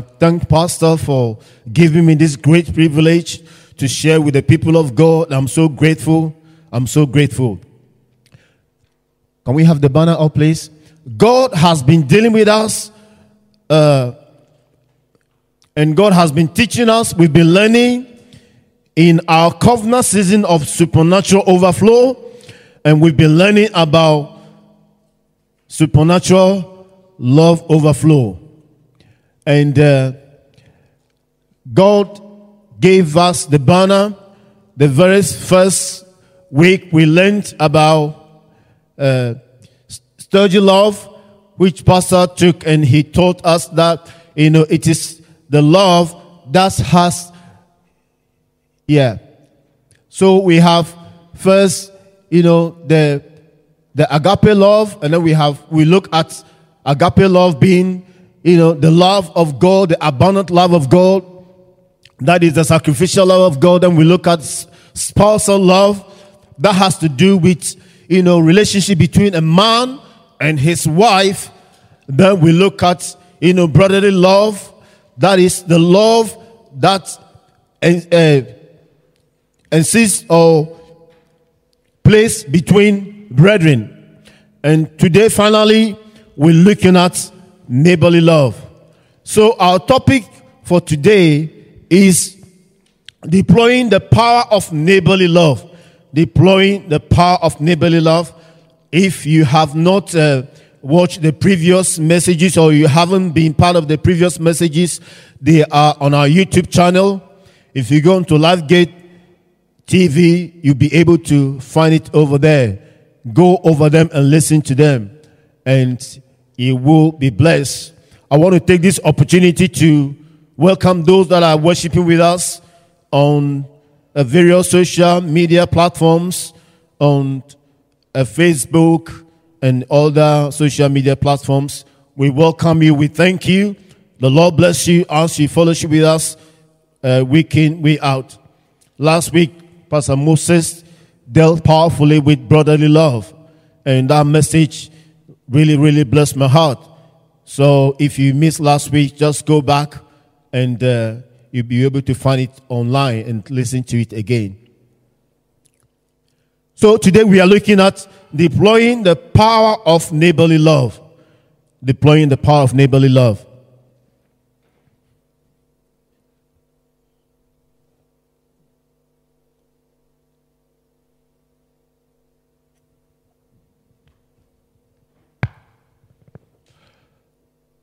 I thank Pastor for giving me this great privilege to share with the people of God. I'm so grateful. I'm so grateful. Can we have the banner up, please? God has been dealing with us, uh, and God has been teaching us. We've been learning in our covenant season of supernatural overflow, and we've been learning about supernatural love overflow. And uh, God gave us the banner. The very first week we learned about uh, sturdy love, which Pastor took and he taught us that, you know, it is the love that has, yeah. So we have first, you know, the, the agape love, and then we have, we look at agape love being, you know, the love of God, the abundant love of God. That is the sacrificial love of God. And we look at spousal love that has to do with, you know, relationship between a man and his wife. Then we look at, you know, brotherly love. That is the love that uh, or place between brethren. And today, finally, we're looking at neighborly love. So, our topic for today is deploying the power of neighborly love. Deploying the power of neighborly love. If you have not uh, watched the previous messages or you haven't been part of the previous messages, they are on our YouTube channel. If you go into LifeGate TV, you'll be able to find it over there. Go over them and listen to them, and you will be blessed. I want to take this opportunity to welcome those that are worshiping with us on uh, various social media platforms, on uh, Facebook and other social media platforms. We welcome you. We thank you. The Lord bless you as you fellowship with us uh, week in, week out. Last week, Pastor Moses dealt powerfully with brotherly love, and that message really, really blessed my heart. So if you missed last week, just go back and uh, you'll be able to find it online and listen to it again. So today we are looking at deploying the power of neighborly love. Deploying the power of neighborly love.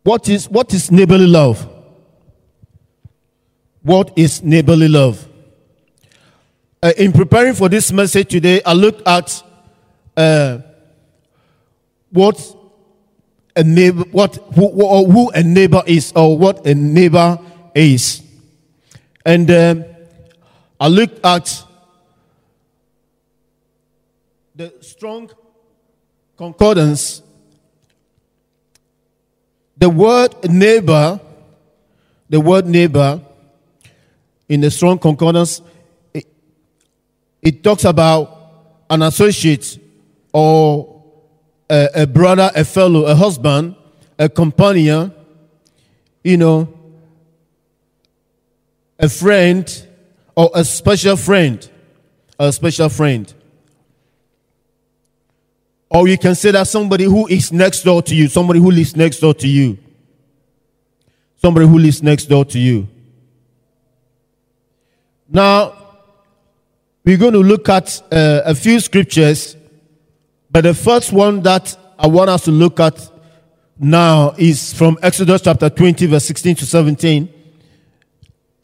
What is, what is neighborly love? What is neighborly love? Uh, in preparing for this message today, I looked at uh, what a neighbor, what who, who, a neighbor is, or what a neighbor is, and um, I looked at the Strong concordance the word neighbor, the word neighbor in the Strong concordance, it, it talks about an associate or a, a, brother, a fellow, a husband, a companion, you know, a friend or a special friend, a special friend. Or you can say that somebody who is next door to you, somebody who lives next door to you. Somebody who lives next door to you. Now, we're going to look at uh, a few scriptures, but the first one that I want us to look at now is from Exodus chapter 20, verse 16 to 17.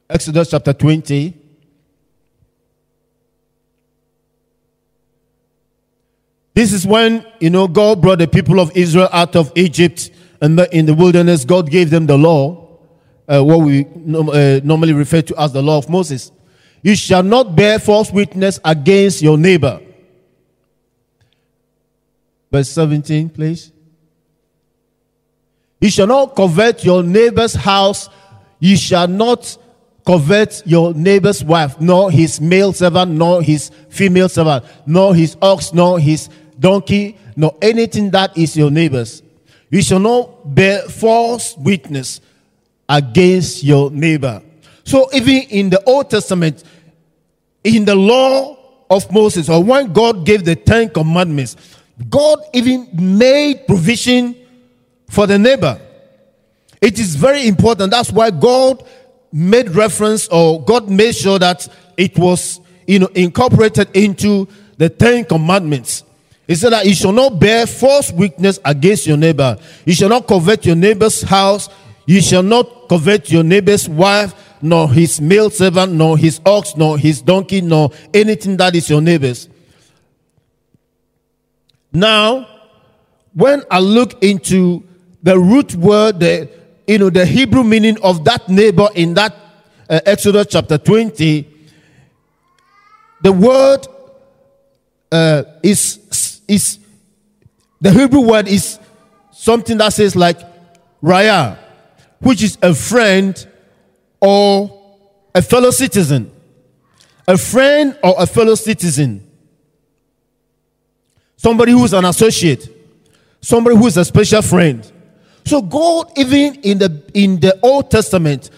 Exodus chapter 20. This is when, you know, God brought the people of Israel out of Egypt and in the wilderness, God gave them the law, uh, what we uh, normally refer to as the law of Moses. You shall not bear false witness against your neighbor. Verse 17, please. You shall not covet your neighbor's house. You shall not covet your neighbor's wife, nor his male servant, nor his female servant, nor his ox, nor his donkey, nor anything that is your neighbor's. You shall not bear false witness against your neighbor. So even in the Old Testament, in the law of Moses, or when God gave the Ten Commandments, God even made provision for the neighbor. It is very important. That's why God made reference or God made sure that it was you know incorporated into the Ten Commandments. He said that you shall not bear false witness against your neighbor. You shall not covet your neighbor's house. You shall not covet your neighbor's wife, nor his male servant, nor his ox, nor his donkey, nor anything that is your neighbor's. Now, when I look into the root word, the you know the Hebrew meaning of that neighbor in that uh, Exodus chapter 20, the word uh, is is the Hebrew word is something that says like raya, which is a friend or a fellow citizen. A friend or a fellow citizen. Somebody who's an associate. Somebody who's a special friend. So God, even in the in the Old Testament,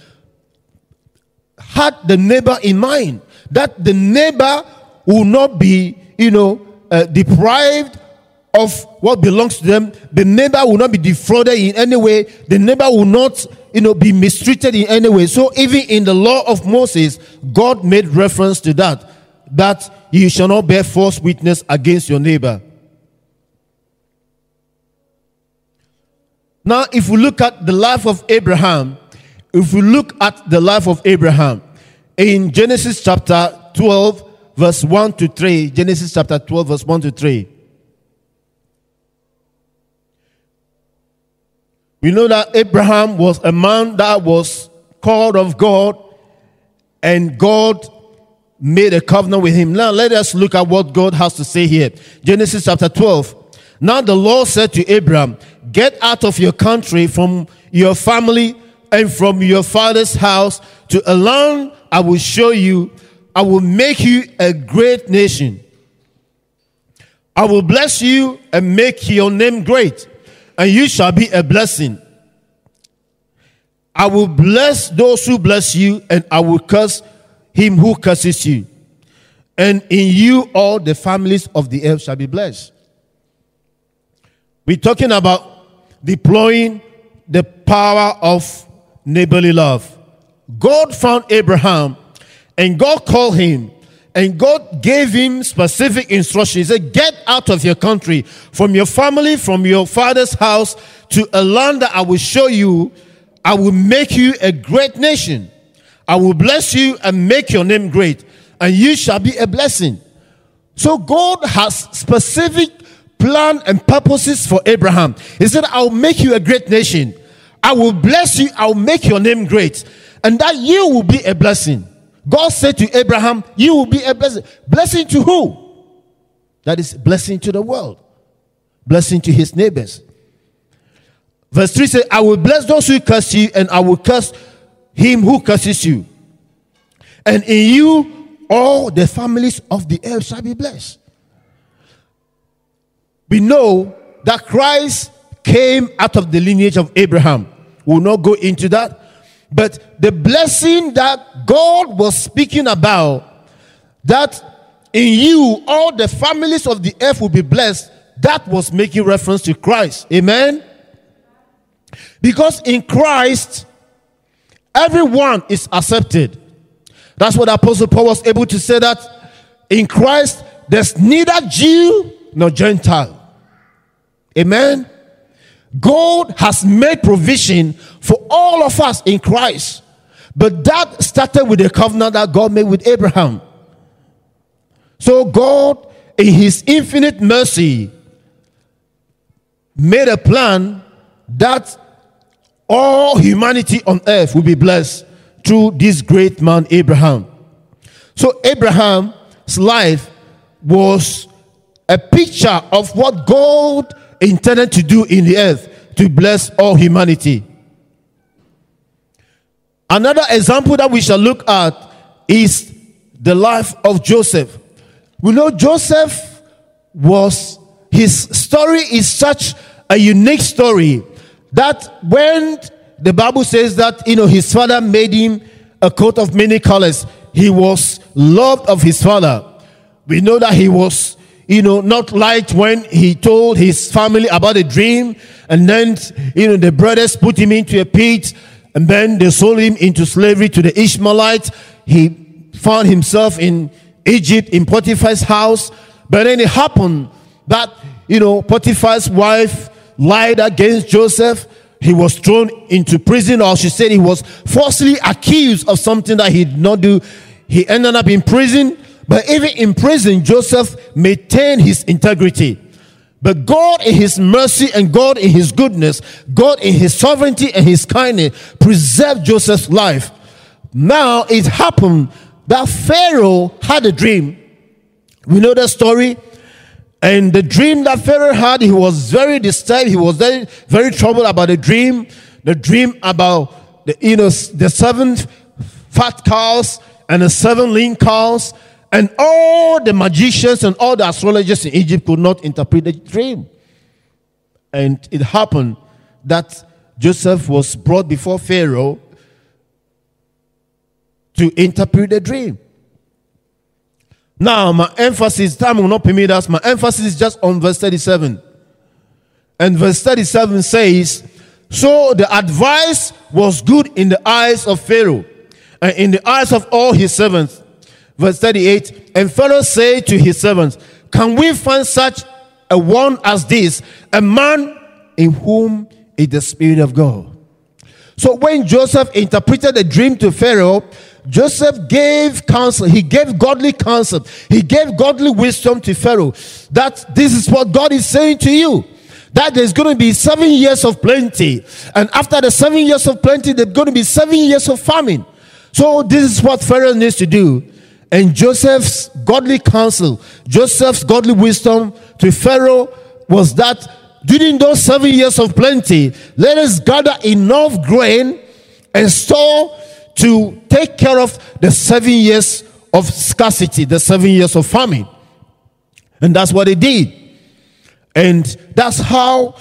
had the neighbor in mind. That the neighbor will not be, you know, uh, deprived of what belongs to them. The neighbor will not be defrauded in any way. The neighbor will not, you know, be mistreated in any way. So even in the law of Moses, God made reference to that. That you shall not bear false witness against your neighbor. Now, if we look at the life of Abraham, if we look at the life of Abraham in Genesis chapter 12, verse 1 to 3, Genesis chapter 12, verse 1 to 3. We know that Abraham was a man that was called of God, and God made a covenant with him. Now, let us look at what God has to say here. Genesis chapter 12. Now, the Lord said to Abraham, Get out of your country, from your family, and from your father's house to a land I will show you. I will make you a great nation. I will bless you and make your name great, and you shall be a blessing. I will bless those who bless you, and I will curse him who curses you. And in you all the families of the earth shall be blessed. We're talking about deploying the power of neighborly love. God found Abraham and God called him and God gave him specific instructions. He said, Get out of your country, from your family, from your father's house, to a land that I will show you. I will make you a great nation. I will bless you and make your name great, and you shall be a blessing. So God has specific plan and purposes for Abraham. He said, I'll make you a great nation. I will bless you. I'll make your name great. And that you will be a blessing. God said to Abraham, You will be a blessing. Blessing to who? That is blessing to the world, blessing to his neighbors. Verse 3 says, I will bless those who curse you, and I will curse him who curses you. And in you, all the families of the earth shall be blessed. We know that Christ came out of the lineage of Abraham. We'll not go into that. But the blessing that God was speaking about, that in you all the families of the earth will be blessed, that was making reference to Christ. Amen? Because in Christ, everyone is accepted. That's what Apostle Paul was able to say that in Christ, there's neither Jew nor Gentile. Amen? God has made provision for all of us in Christ. But that started with the covenant that God made with Abraham. So God, in his infinite mercy, made a plan that all humanity on earth will be blessed through this great man, Abraham. So Abraham's life was a picture of what God intended to do in the earth to bless all humanity. Another example that we shall look at is the life of Joseph. We know Joseph was, his story is such a unique story that when the Bible says that, you know, his father made him a coat of many colors. He was loved of his father. We know that he was, you know, not liked when he told his family about a dream. And then, you know, the brothers put him into a pit and then they sold him into slavery to the Ishmaelites. He found himself in Egypt, in Potiphar's house. But then it happened that, you know, Potiphar's wife lied against Joseph. He was thrown into prison, or she said he was falsely accused of something that he did not do. He ended up in prison. But even in prison, Joseph maintained his integrity. But God in his mercy and God in his goodness, God in his sovereignty and his kindness preserved Joseph's life. Now it happened that Pharaoh had a dream. We know the story. And the dream that Pharaoh had, he was very disturbed. He was very, very troubled about the dream. The dream about the, you know, the seven fat cows and the seven lean cows. And all the magicians and all the astrologers in Egypt could not interpret the dream. And it happened that Joseph was brought before Pharaoh to interpret the dream. Now, my emphasis, time will not permit us, my emphasis is just on verse 37. And verse 37 says, So the advice was good in the eyes of Pharaoh and in the eyes of all his servants. Verse 38 And Pharaoh said to his servants, Can we find such a one as this, a man in whom is the Spirit of God? So when Joseph interpreted the dream to Pharaoh, Joseph gave counsel. He gave godly counsel. He gave godly wisdom to Pharaoh. That this is what God is saying to you. That there's going to be seven years of plenty. And after the seven years of plenty, there's going to be seven years of famine. So this is what Pharaoh needs to do. And Joseph's godly counsel, Joseph's godly wisdom to Pharaoh was that during those seven years of plenty, let us gather enough grain and store to take care of the seven years of scarcity, the seven years of famine. And that's what they did. And that's how,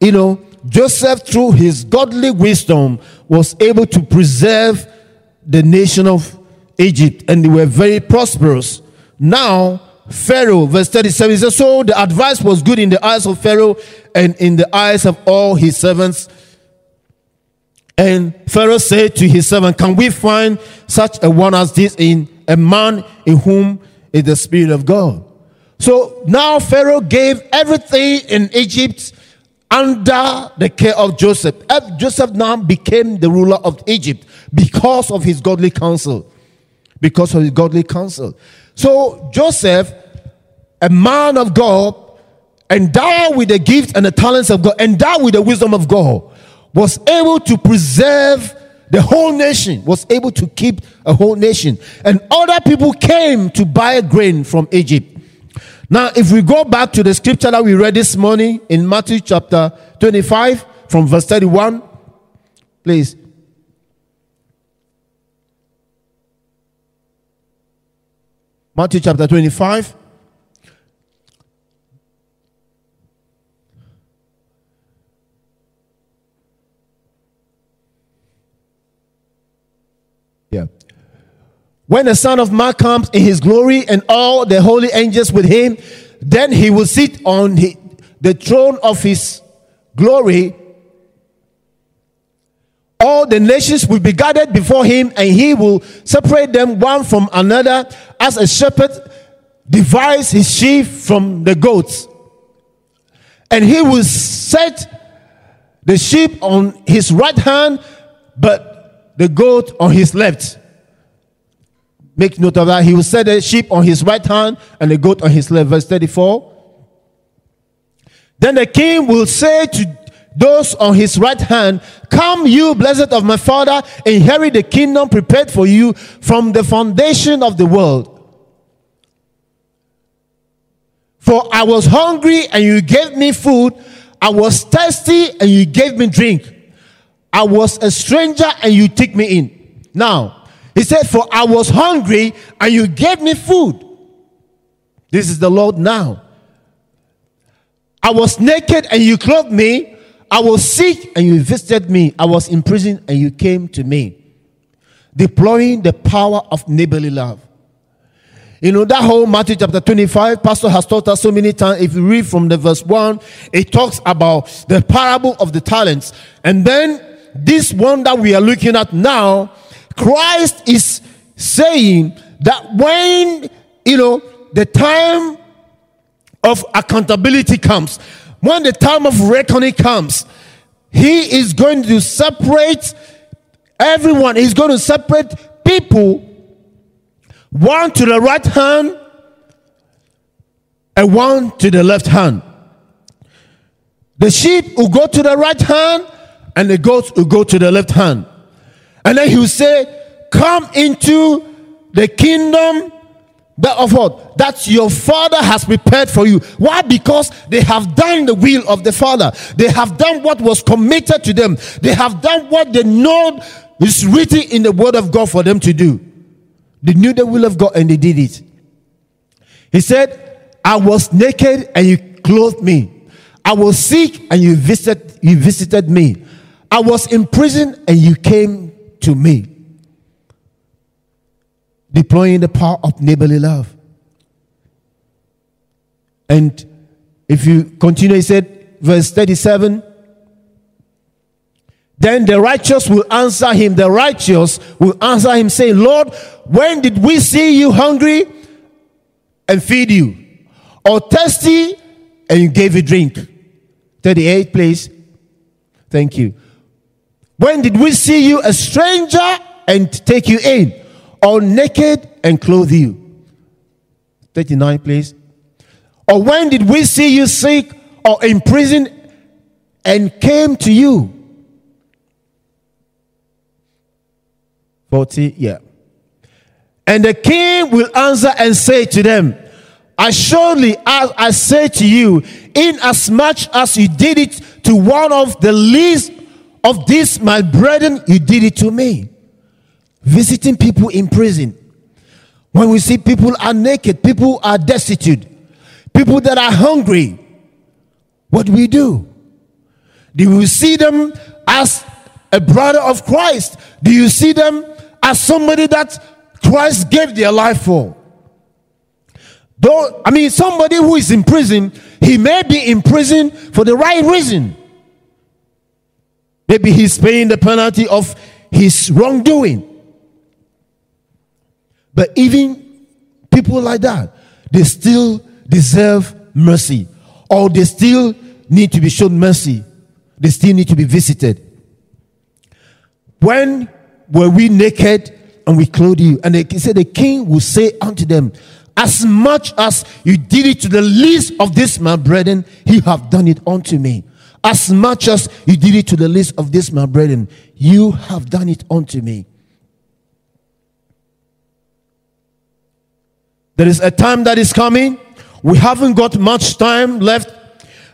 you know, Joseph, through his godly wisdom, was able to preserve the nation of Egypt. And they were very prosperous. Now, Pharaoh, verse 37 says, So the advice was good in the eyes of Pharaoh and in the eyes of all his servants and Pharaoh said to his servant, Can we find such a one as this in a man in whom is the Spirit of God? So now Pharaoh gave everything in Egypt under the care of Joseph. Joseph now became the ruler of Egypt because of his godly counsel. Because of his godly counsel. So Joseph, a man of God, endowed with the gifts and the talents of God, endowed with the wisdom of God, was able to preserve the whole nation, was able to keep a whole nation. And other people came to buy grain from Egypt. Now, if we go back to the scripture that we read this morning in Matthew chapter 25, from verse 31, please. Matthew chapter 25. Yeah. When the Son of Man comes in his glory and all the holy angels with him, then he will sit on the throne of his glory. All the nations will be gathered before him, and he will separate them one from another as a shepherd divides his sheep from the goats. And he will set the sheep on his right hand, but the goat on his left. Make note of that. He will set the sheep on his right hand and the goat on his left. Verse 34. Then the king will say to those on his right hand, Come, you blessed of my father, inherit the kingdom prepared for you from the foundation of the world. For I was hungry and you gave me food. I was thirsty and you gave me drink. I was a stranger and you took me in. Now, he said, For I was hungry and you gave me food. This is the Lord now. I was naked and you clothed me. I was sick and you visited me. I was in prison and you came to me. Deploying the power of neighborly love. You know, that whole Matthew chapter 25, Pastor has taught us so many times. If you read from the verse 1, it talks about the parable of the talents. And then this one that we are looking at now, Christ is saying that when, you know, the time of accountability comes, when the time of reckoning comes, he is going to separate everyone. He's going to separate people one to the right hand and one to the left hand. The sheep will go to the right hand and the goats will go to the left hand. And then he will say, Come into the kingdom that of what that your father has prepared for you why because they have done the will of the father they have done what was committed to them they have done what they know is written in the word of god for them to do they knew the will of God and they did it. He said, I was naked and you clothed me. I was sick and you visited, you visited me. I was in prison and you came to me. Deploying the power of neighborly love. And if you continue, he said, verse 37 then the righteous will answer him, the righteous will answer him, saying, Lord, when did we see you hungry and feed you? Or thirsty and you gave you drink? 38, please. Thank you. When did we see you a stranger and take you in? Or naked and clothe you? 39, please. Or when did we see you sick or in prison and came to you? 40, yeah. And the king will answer and say to them, Assuredly, as I say to you, inasmuch as you did it to one of the least of these, my brethren, you did it to me. Visiting people in prison. When we see people are naked, people are destitute, people that are hungry, what do we do? Do we see them as a brother of Christ? Do you see them as somebody that Christ gave their life for. Though, I mean, somebody who is in prison, he may be in prison for the right reason. Maybe he's paying the penalty of his wrongdoing. But even people like that, they still deserve mercy, or they still need to be shown mercy. They still need to be visited. When were we naked and we clothed you? And he said, The king will say unto them, As much as you did it to the least of this, my brethren, you have done it unto me. As much as you did it to the least of this, my brethren, you have done it unto me. There is a time that is coming. We haven't got much time left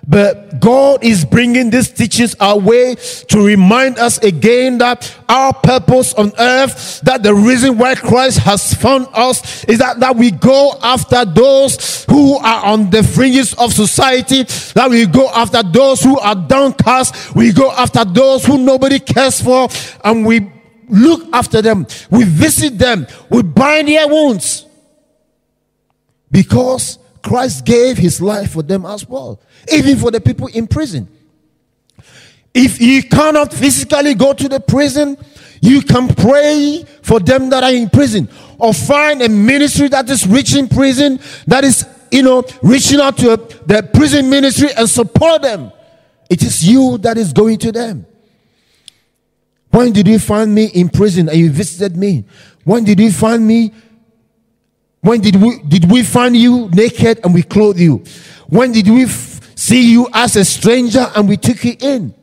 but God is bringing these teachings our way to remind us again that our purpose on earth, that the reason why Christ has found us is that, that we go after those who are on the fringes of society, that we go after those who are downcast, we go after those who nobody cares for, and we look after them, we visit them, we bind their wounds. Because Christ gave his life for them as well, even for the people in prison. If you cannot physically go to the prison, you can pray for them that are in prison or find a ministry that is reaching prison, that is, you know, reaching out to the prison ministry and support them. It is you that is going to them. When did you find me in prison and you visited me? When did you find me when did we did we find you naked and we clothed you? When did we f- see you as a stranger and we took you in?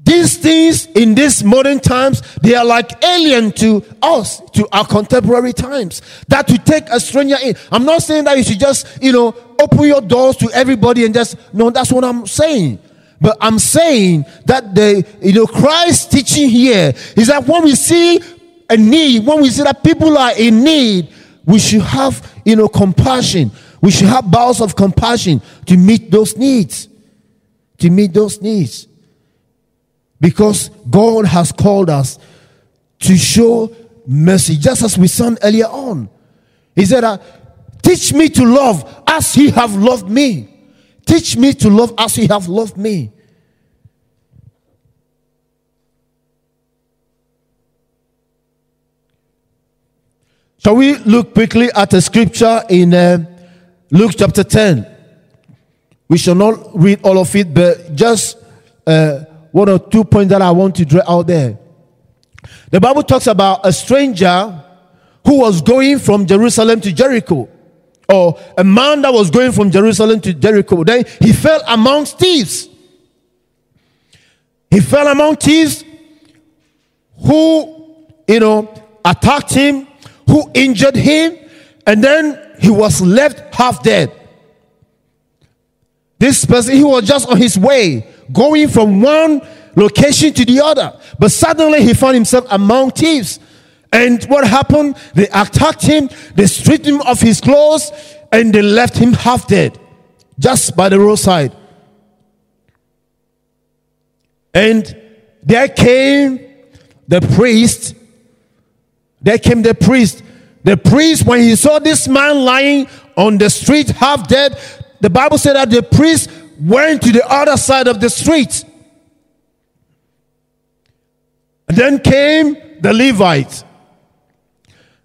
These things in these modern times, they are like alien to us, to our contemporary times. That to take a stranger in. I'm not saying that you should just, you know, open your doors to everybody and just, no, that's what I'm saying. But I'm saying that the, you know, Christ teaching here is that when we see a need, when we see that people are in need, we should have, you know, compassion. We should have bowels of compassion to meet those needs. to meet those needs. Because God has called us to show mercy, just as we sang earlier on. He said, uh, Teach me to love as He have loved me. Teach me to love as He have loved me. Shall we look quickly at a scripture in uh, Luke chapter 10? We shall not read all of it, but just uh, one or two points that I want to draw out there. The Bible talks about a stranger who was going from Jerusalem to Jericho, or a man that was going from Jerusalem to Jericho. Then he fell amongst thieves. He fell among thieves who, you know, attacked him, who injured him, and then he was left half dead. This person, he was just on his way, going from one location to the other. But suddenly he found himself among thieves. And what happened? They attacked him, they stripped him of his clothes, and they left him half dead, just by the roadside. And there came the priest. There came the priest. The priest, when he saw this man lying on the street, half dead, the Bible said that the priest went to the other side of the street. And then came the Levite.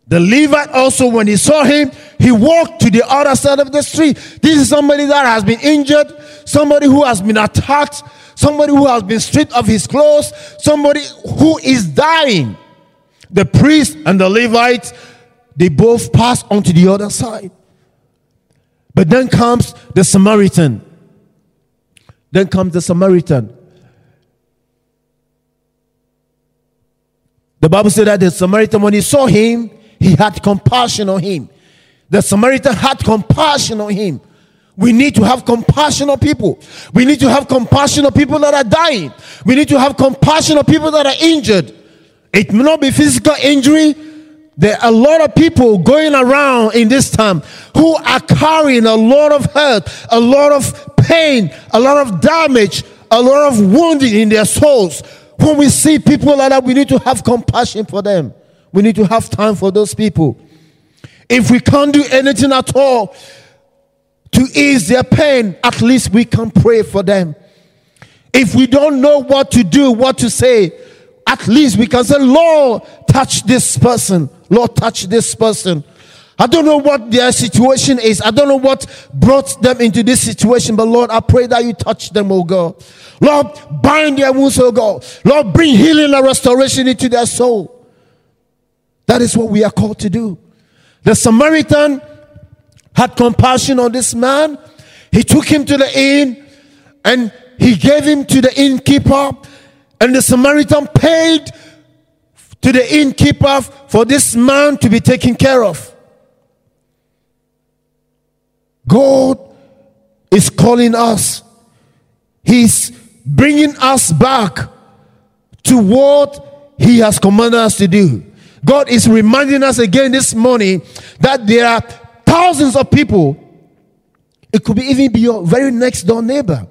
The Levite also, when he saw him, he walked to the other side of the street. This is somebody that has been injured, somebody who has been attacked, somebody who has been stripped of his clothes, somebody who is dying. The priest and the Levite, they both pass on to the other side. But then comes the Samaritan. Then comes the Samaritan. The Bible said that the Samaritan, when he saw him, he had compassion on him. The Samaritan had compassion on him. We need to have compassion on people. We need to have compassion on people that are dying. We need to have compassion on people that are injured. It may not be physical injury. There are a lot of people going around in this time who are carrying a lot of hurt, a lot of pain, a lot of damage, a lot of wounding in their souls when we see people like that, we need to have compassion for them. We need to have time for those people. If we can't do anything at all to ease their pain, at least we can pray for them. If we don't know what to do, what to say, at least we can say, Lord, touch this person. Lord, touch this person. I don't know what their situation is. I don't know what brought them into this situation, but Lord, I pray that you touch them, oh God. Lord, bind their wounds, oh God. Lord, bring healing and restoration into their soul. That is what we are called to do. The Samaritan had compassion on this man. He took him to the inn and he gave him to the innkeeper. And the Samaritan paid to the innkeeper for this man to be taken care of. God is calling us. He's bringing us back to what He has commanded us to do. God is reminding us again this morning that there are thousands of people. It could be even be your very next door neighbor.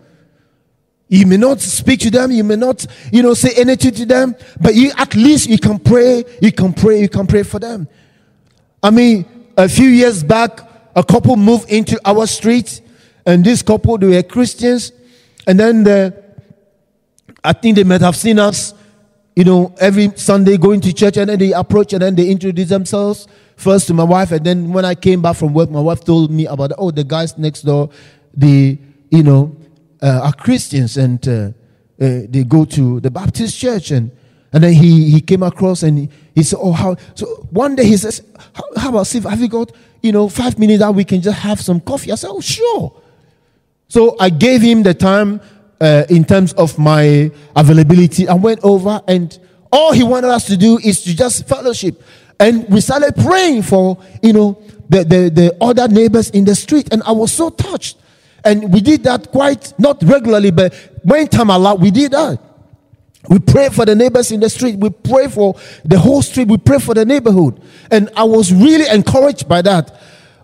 You may not speak to them, you may not, you know, say anything to them, but you at least you can pray, you can pray, you can pray for them. I mean, a few years back, a couple moved into our street, and this couple they were Christians, and then the, I think they might have seen us, you know, every Sunday going to church, and then they approach and then they introduce themselves first to my wife, and then when I came back from work, my wife told me about oh the guys next door, the you know are Christians and uh, uh, they go to the Baptist church and. And then he, he came across and he, he said, Oh, how? So one day he says, How, how about, Steve, have you got you know, five minutes that we can just have some coffee. I said, oh, sure. So I gave him the time uh, in terms of my availability. I went over and all he wanted us to do is to just fellowship. And we started praying for, you know, the, the, the other neighbors in the street. And I was so touched. And we did that quite, not regularly, but when time allowed, we did that. We pray for the neighbors in the street. We pray for the whole street. We pray for the neighborhood. And I was really encouraged by that.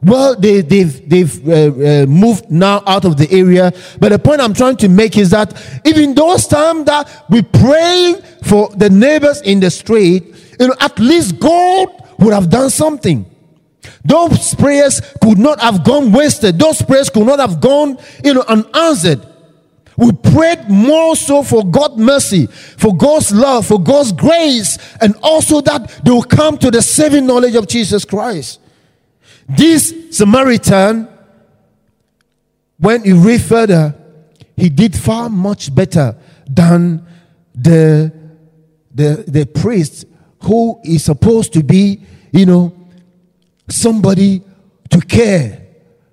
well, they, they've, they've uh, uh, moved now out of the area. But the point I'm trying to make is that even those times that we pray for the neighbors in the street, you know, at least God would have done something. Those prayers could not have gone wasted. Those prayers could not have gone, you know, unanswered. We prayed more so for God's mercy, for God's love, for God's grace, and also that they will come to the saving knowledge of Jesus Christ. This Samaritan, when he read further, he did far much better than the, the, the priest who is supposed to be, you know, somebody to care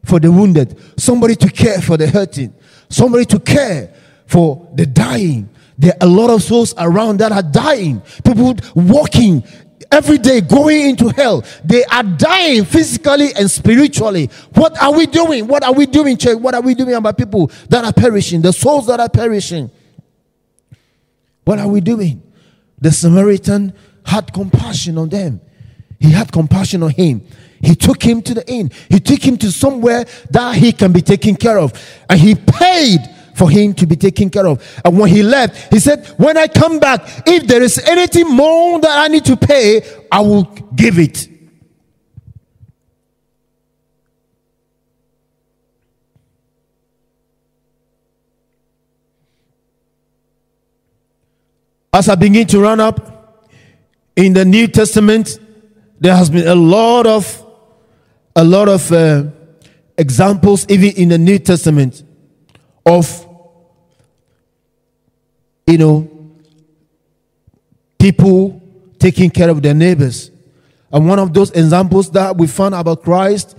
for the wounded, somebody to care for the hurting, somebody to care for the dying. There are a lot of souls around that are dying. People walking every day going into hell. They are dying physically and spiritually. What are we doing? What are we doing, church? What are we doing about people that are perishing? The souls that are perishing. What are we doing? The Samaritan had compassion on them. He had compassion on him. He took him to the inn. He took him to somewhere that he can be taken care of. And he paid for him to be taken care of. And when he left, he said, When I come back, if there is anything more that I need to pay, I will give it. As I begin to run up in the New Testament, there has been a lot of a lot of uh, examples, even in the New Testament, of you know people taking care of their neighbors. And one of those examples that we found about Christ,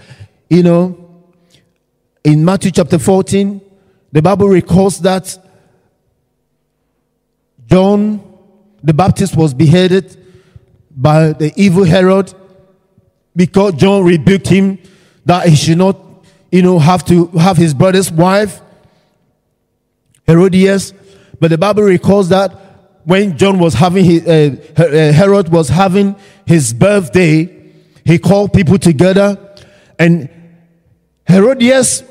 you know, in Matthew chapter 14, the Bible records that John the Baptist was beheaded by the evil Herod because John rebuked him that he should not, you know, have to have his brother's wife, Herodias. But the Bible records that when John was having his, uh, uh, Herod was having his birthday, he called people together, and Herodias'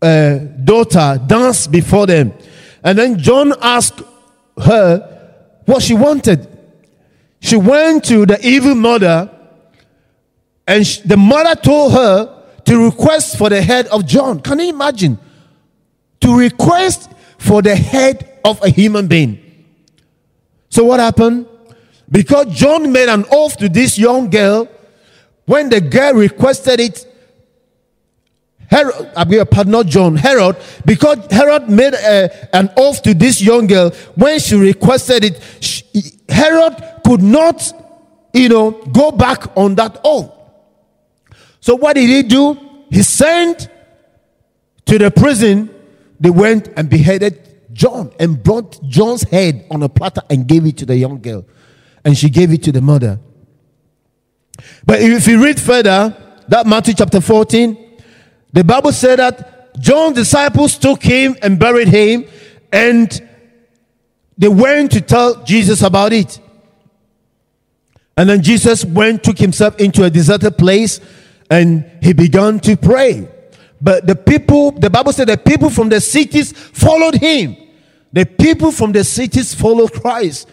uh, daughter danced before them. And then John asked her what she wanted. She went to the evil mother and the mother told her to request for the head of John. Can you imagine? To request for the head of a human being. So what happened? Because John made an oath to this young girl, when the girl requested it, Herod, I beg pardon, not John, Herod, because Herod made a, an oath to this young girl, when she requested it, she, Herod could not, you know, go back on that oath. So what did he do? He sent to the prison. They went and beheaded John and brought John's head on a platter and gave it to the young girl. And she gave it to the mother. But if you read further, that Matthew chapter 14, the Bible said that John's disciples took him and buried him, and they went to tell Jesus about it. And then Jesus went, took himself into a deserted place and he began to pray. But the people, the Bible said the people from the cities followed him. The people from the cities followed Christ.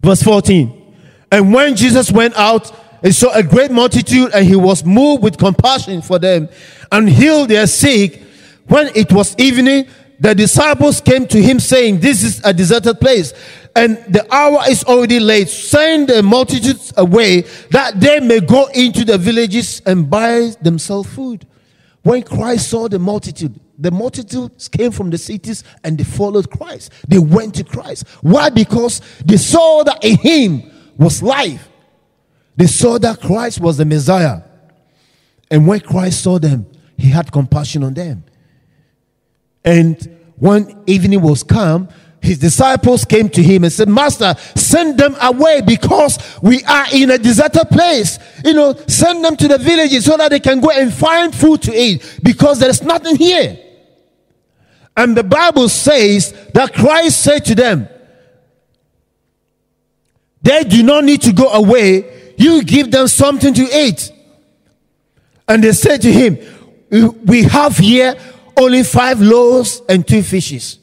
Verse 14. And when Jesus went out, he saw a great multitude and he was moved with compassion for them and healed their sick. When it was evening, the disciples came to him saying, This is a deserted place and the hour is already late. Send the multitudes away that they may go into the villages and buy themselves food. When Christ saw the multitude, the multitudes came from the cities and they followed Christ. They went to Christ. Why? Because they saw that in him was life. They saw that Christ was the Messiah. And when Christ saw them, he had compassion on them. And when evening was come, his disciples came to him and said, Master, send them away because we are in a deserted place. You know, send them to the villages so that they can go and find food to eat because there's nothing here. And the Bible says that Christ said to them, They do not need to go away. You give them something to eat. And they said to him, We have here only five loaves and two fishes.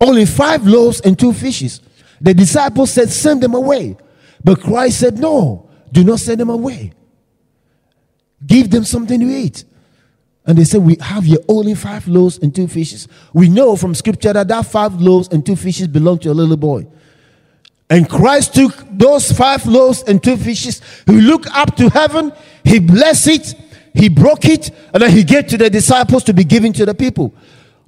Only five loaves and two fishes. The disciples said, Send them away. But Christ said, No, do not send them away. Give them something to eat. And they said, We have here only five loaves and two fishes. We know from scripture that that five loaves and two fishes belong to a little boy. And Christ took those five loaves and two fishes. He looked up to heaven, he blessed it, he broke it, and then he gave to the disciples to be given to the people.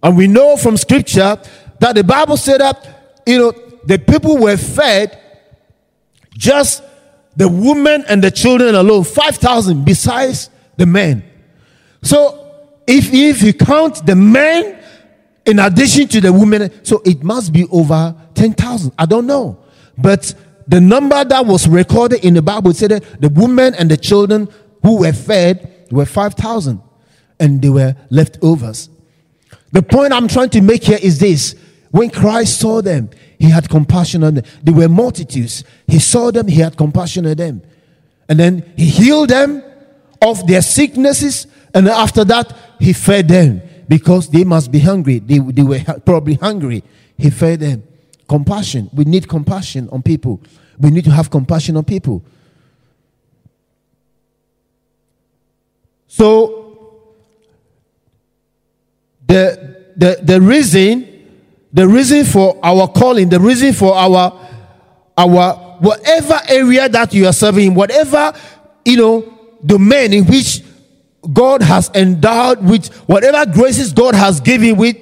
And we know from scripture that the Bible said that, you know, the people were fed just the women and the children alone, 5,000 besides the men. So if, if you count the men in addition to the women, so it must be over 10,000. I don't know. But the number that was recorded in the Bible said that the women and the children who were fed were 5,000 and they were leftovers. The point I'm trying to make here is this when Christ saw them, he had compassion on them. They were multitudes. He saw them, he had compassion on them. And then he healed them of their sicknesses. And after that, he fed them because they must be hungry. They, they were probably hungry. He fed them. Compassion. We need compassion on people. We need to have compassion on people. So, the, the, the reason, the reason for our calling, the reason for our, our, whatever area that you are serving, whatever, you know, domain in which God has endowed with, whatever graces God has given with,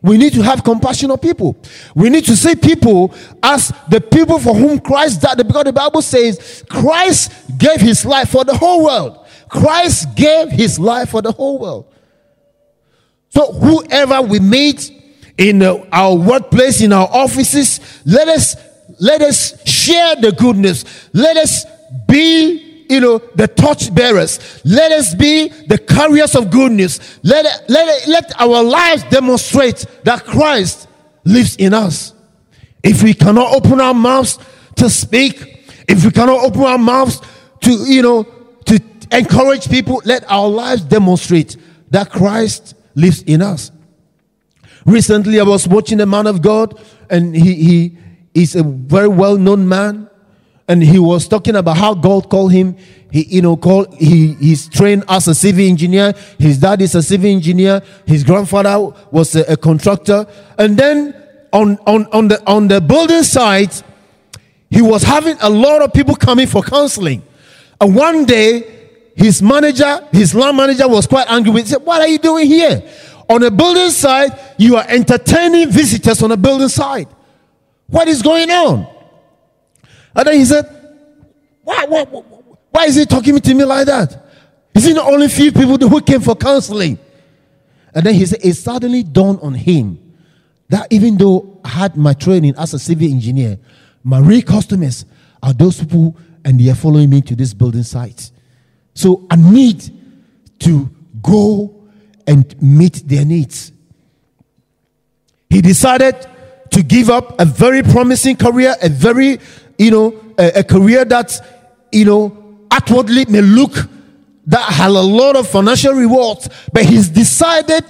we need to have compassion on people. We need to see people as the people for whom Christ died. Because the Bible says Christ gave his life for the whole world. Christ gave his life for the whole world. So whoever we meet in uh, our workplace, in our offices, let us let us share the goodness. Let us be you know, the torch bearers. Let us be the carriers of good news. Let, let, let our lives demonstrate that Christ lives in us. If we cannot open our mouths to speak, if we cannot open our mouths to, you know, to encourage people, let our lives demonstrate that Christ lives in us. Recently, I was watching a man of God, and he, he is a very well known man and he was talking about how God called him. He, you know, called he he's trained as a civil engineer. His dad is a civil engineer. His grandfather was a, a contractor. And then on on on the on the building site, he was having a lot of people coming for counseling. And one day, his manager, his land manager, was quite angry with. Him. He said, "What are you doing here? On a building site, you are entertaining visitors on a building site. What is going on?" And then he said, why, why, why is he talking to me like that? Is it only few people who came for counseling? And then he said, it suddenly dawned on him that even though I had my training as a civil engineer, my real customers are those people and they are following me to this building site. So I need to go and meet their needs. He decided to give up a very promising career, a very you know, a, a career that, you know, outwardly may look that had a lot of financial rewards, but he's decided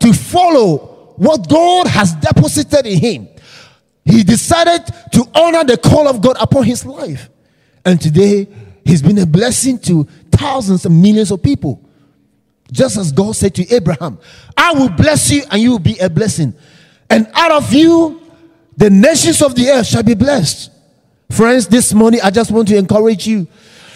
to follow what God has deposited in him. He decided to honor the call of God upon his life. And today, he's been a blessing to thousands and millions of people. Just as God said to Abraham, I will bless you and you will be a blessing. And out of you, the nations of the earth shall be blessed. Friends, this morning I just want to encourage you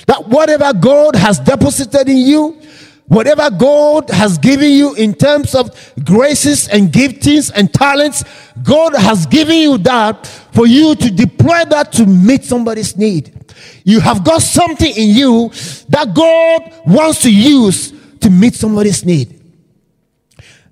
that whatever God has deposited in you, whatever God has given you in terms of graces and giftings and talents, God has given you that for you to deploy that to meet somebody's need. You have got something in you that God wants to use to meet somebody's need.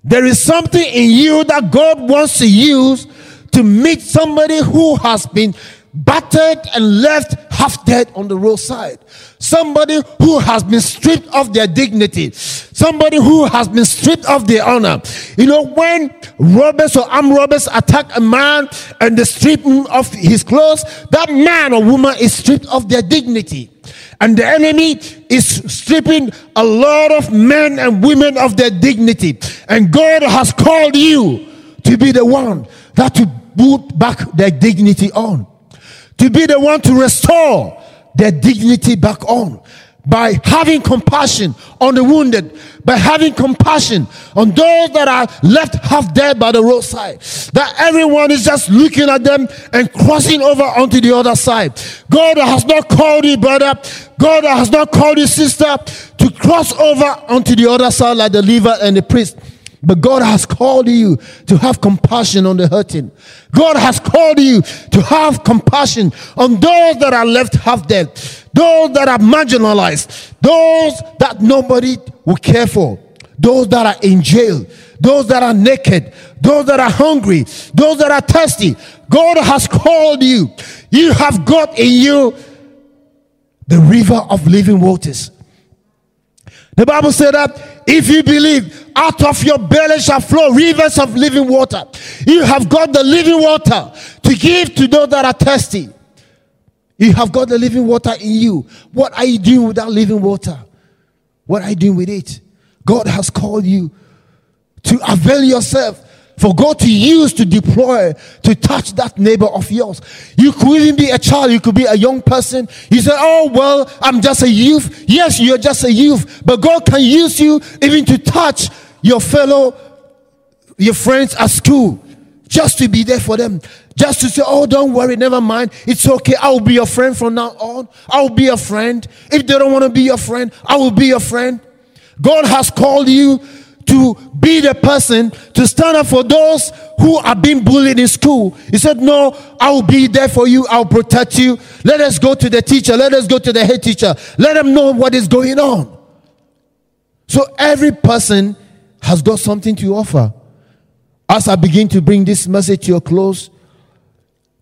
There is something in you that God wants to use to meet somebody who has been battered and left half dead on the roadside. Somebody who has been stripped of their dignity. Somebody who has been stripped of their honor. You know, when robbers or armed robbers attack a man and they strip him of his clothes, that man or woman is stripped of their dignity. And the enemy is stripping a lot of men and women of their dignity. And God has called you to be the one that to put back their dignity on, to be the one to restore their dignity back on by having compassion on the wounded, by having compassion on those that are left half dead by the roadside. That everyone is just looking at them and crossing over onto the other side. God has not called you, brother. God has not called you, sister, to cross over onto the other side like the Levite and the priest. But God has called you to have compassion on the hurting. God has called you to have compassion on those that are left half dead, those that are marginalized, those that nobody will care for, those that are in jail, those that are naked, those that are hungry, those that are thirsty. God has called you. You have got in you the river of living waters. The Bible said that if you believe, out of your belly shall flow rivers of living water. You have got the living water to give to those that are thirsty. You have got the living water in you. What are you doing with that living water? What are you doing with it? God has called you to avail yourself for God to use to deploy to touch that neighbor of yours. You could even be a child, you could be a young person. You say, Oh, well, I'm just a youth. Yes, you're just a youth, but God can use you even to touch your fellow, your friends at school, just to be there for them. Just to say, Oh, don't worry, never mind. It's okay. I will be your friend from now on. I will be your friend. If they don't want to be your friend, I will be your friend. God has called you to be the person to stand up for those who are being bullied in school. He said, No, I will be there for you. I'll protect you. Let us go to the teacher. Let us go to the head teacher. Let them know what is going on. So every person has got something to offer. As I begin to bring this message to your close,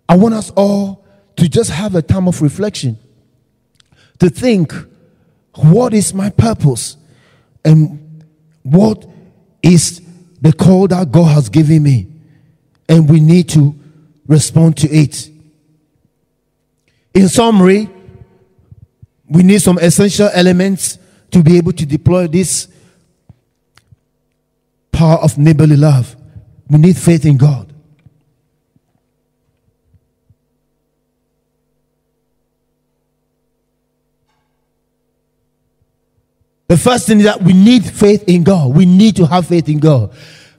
I want us all to just have a time of reflection, to think, what is my purpose? And what is the call that God has given me, and we need to respond to it. In summary, we need some essential elements to be able to deploy this power of neighborly love. We need faith in God. The first thing is that we need faith in God. We need to have faith in God.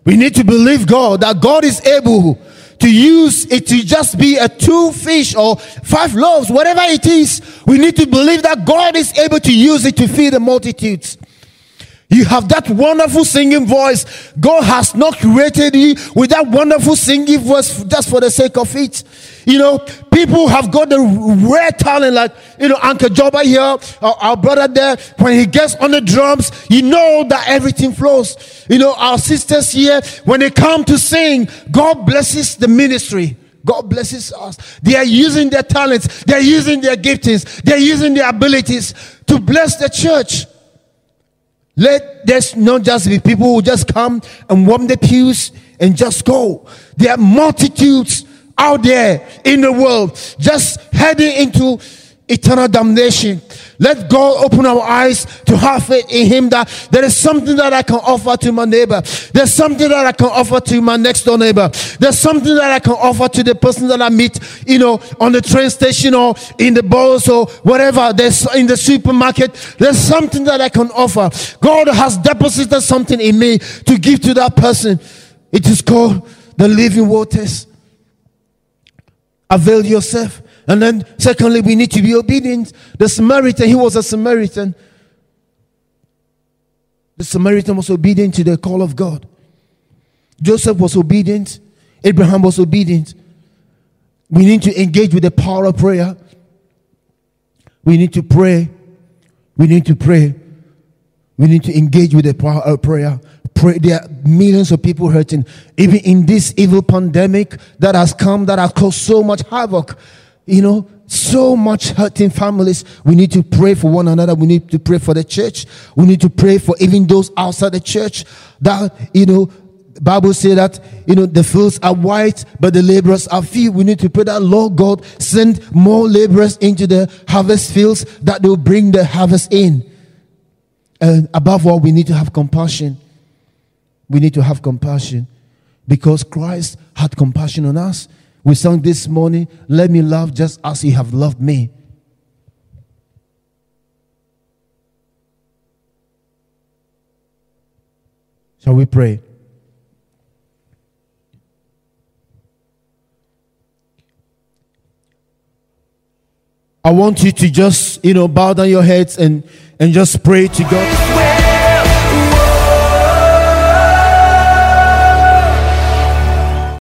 We need to believe God that God is able to use it to just be a two fish or five loaves, whatever it is. We need to believe that God is able to use it to feed the multitudes. You have that wonderful singing voice. God has not created you with that wonderful singing voice just for the sake of it. You know, people have got the rare talent, like, you know, Uncle Joba here, our, our, brother there. When he gets on the drums, you know that everything flows. You know, our sisters here, when they come to sing, God blesses the ministry. God blesses us. They are using their talents, they're using their giftings, they're using their abilities to bless the church. Let this not just be people who just come and warm the pews and just go. There are multitudes out there in the world just heading into eternal damnation. Let God open our eyes to have faith in Him that there is something that I can offer to my neighbor. There's something that I can offer to my next door neighbor. There's something that I can offer to the person that I meet, you know, on the train station or in the bus or whatever. There's in the supermarket. There's something that I can offer. God has deposited something in me to give to that person. It is called the living waters. Avail yourself. And then, secondly, we need to be obedient. The Samaritan, he was a Samaritan. The Samaritan was obedient to the call of God. Joseph was obedient. Abraham was obedient. We need to engage with the power of prayer. We need to pray. We need to pray. We need to engage with the power of prayer. There are millions of people hurting. Even in this evil pandemic that has come, that has caused so much havoc you know, so much hurting families. We need to pray for one another. We need to pray for the church. We need to pray for even those outside the church that, you know, Bible say that you know the fields are white, but the laborers are few. We need to pray that Lord God send more laborers into the harvest fields that will bring the harvest in. And above all, we need to have compassion. We need to have compassion because Christ had compassion on us. We sang this morning, "Let me love just as He have loved me." Shall we pray? I want you to just, you know, bow down your heads and, and just pray to God.